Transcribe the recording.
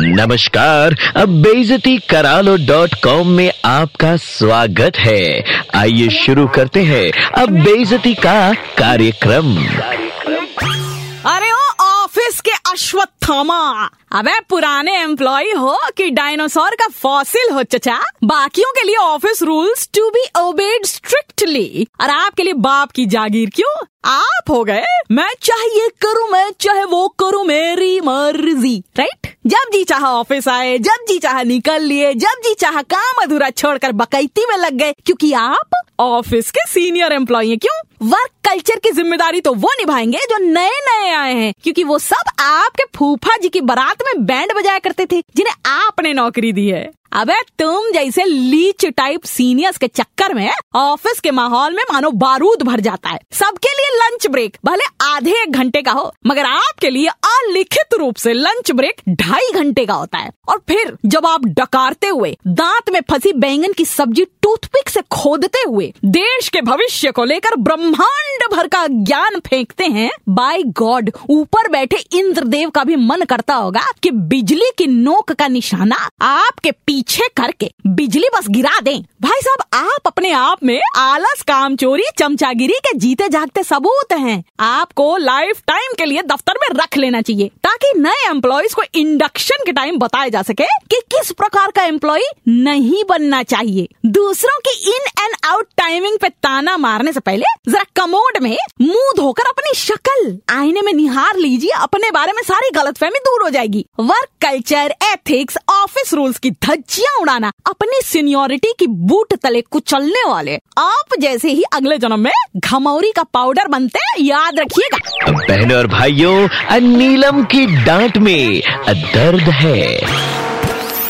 नमस्कार, अब बेजती करालो डॉट कॉम में आपका स्वागत है। आइए शुरू करते हैं अब बेजती का कार्यक्रम। अरे ओ, ऑफ़िस के अश्वत्थामा। अबे, पुराने एम्प्लॉय हो कि डायनासोर का फॉसिल हो, चचा? बाकियों के लिए office rules to be obeyed strictly और आपके लिए बाप की जागीर क्यों? आप हो गए। मैं चाहे ये करूँ, मैं चाहे वो करूँ, मेरी मर्ज़ी राइट जब जी चाहा ऑफ़िस आए, जब जी चाहा निकल लिए, जब जी चाहा काम अधूरा छोड़कर बकैती में लग गए, क्योंकि आप ऑफ़िस के सीनियर एम्प्लॉय हैं, क्यों? वर्क कल्चर की ज़िम्मेदारी तो वो निभाएँगे जो नए नए आए हैं, क्योंकि वो सब आपके फूफा जी की बारात में बैंड बजाया करते थे, जिन्हें आपने नौकरी दी है। अबे, तुम जैसे लीच टाइप सीनियर्स के चक्कर में ऑफ़िस के माहौल में मानो बारूद भर जाता है। सबके लिए लंच ब्रेक, भले आधे एक घंटे का हो, मगर आपके लिए अलिखित रूप से लंच ब्रेक ढाई घंटे का होता है। और फिर जब आप डकारते हुए, दांत में फंसी बैंगन की सब्ज़ी टूथपिक से खोदते हुए, देश के भविष्य को लेकर ब्रह्मांड भर का ज्ञान फेंकते हैं बाय गॉड ऊपर बैठे इंद्रदेव का भी मन करता होगा कि बिजली की नोक का निशाना आपके पीछे करके बिजली बस गिरा दें। भाई साहब, आप अपने आप में आलस, काम चोरी, चमचागिरी के जीते जागते सबूत हैं। आपको लाइफ टाइम के लिए दफ्तर में रख लेना चाहिए, ताकि नए एम्प्लॉयज़ को इंडक्शन के टाइम बताया जा सके कि किस प्रकार का एम्प्लॉय नहीं बनना चाहिए। दूसरों की इन एंड टाइमिंग पे ताना मारने से पहले जरा कमोड में मुँह धोकर अपनी शक्ल आईने में निहार लीजिए, अपने बारे में सारी गलतफहमी दूर हो जाएगी। Work culture ethics office rules की धज्जियाँ उड़ाना, अपनी सीनियोरिटी की बूट तले कुचलने वाले। आप जैसे ही अगले जन्म में घमौरी का पाउडर बनते याद रखिएगा। बहनों और भाइयों नीलम की डांट में दर्द है।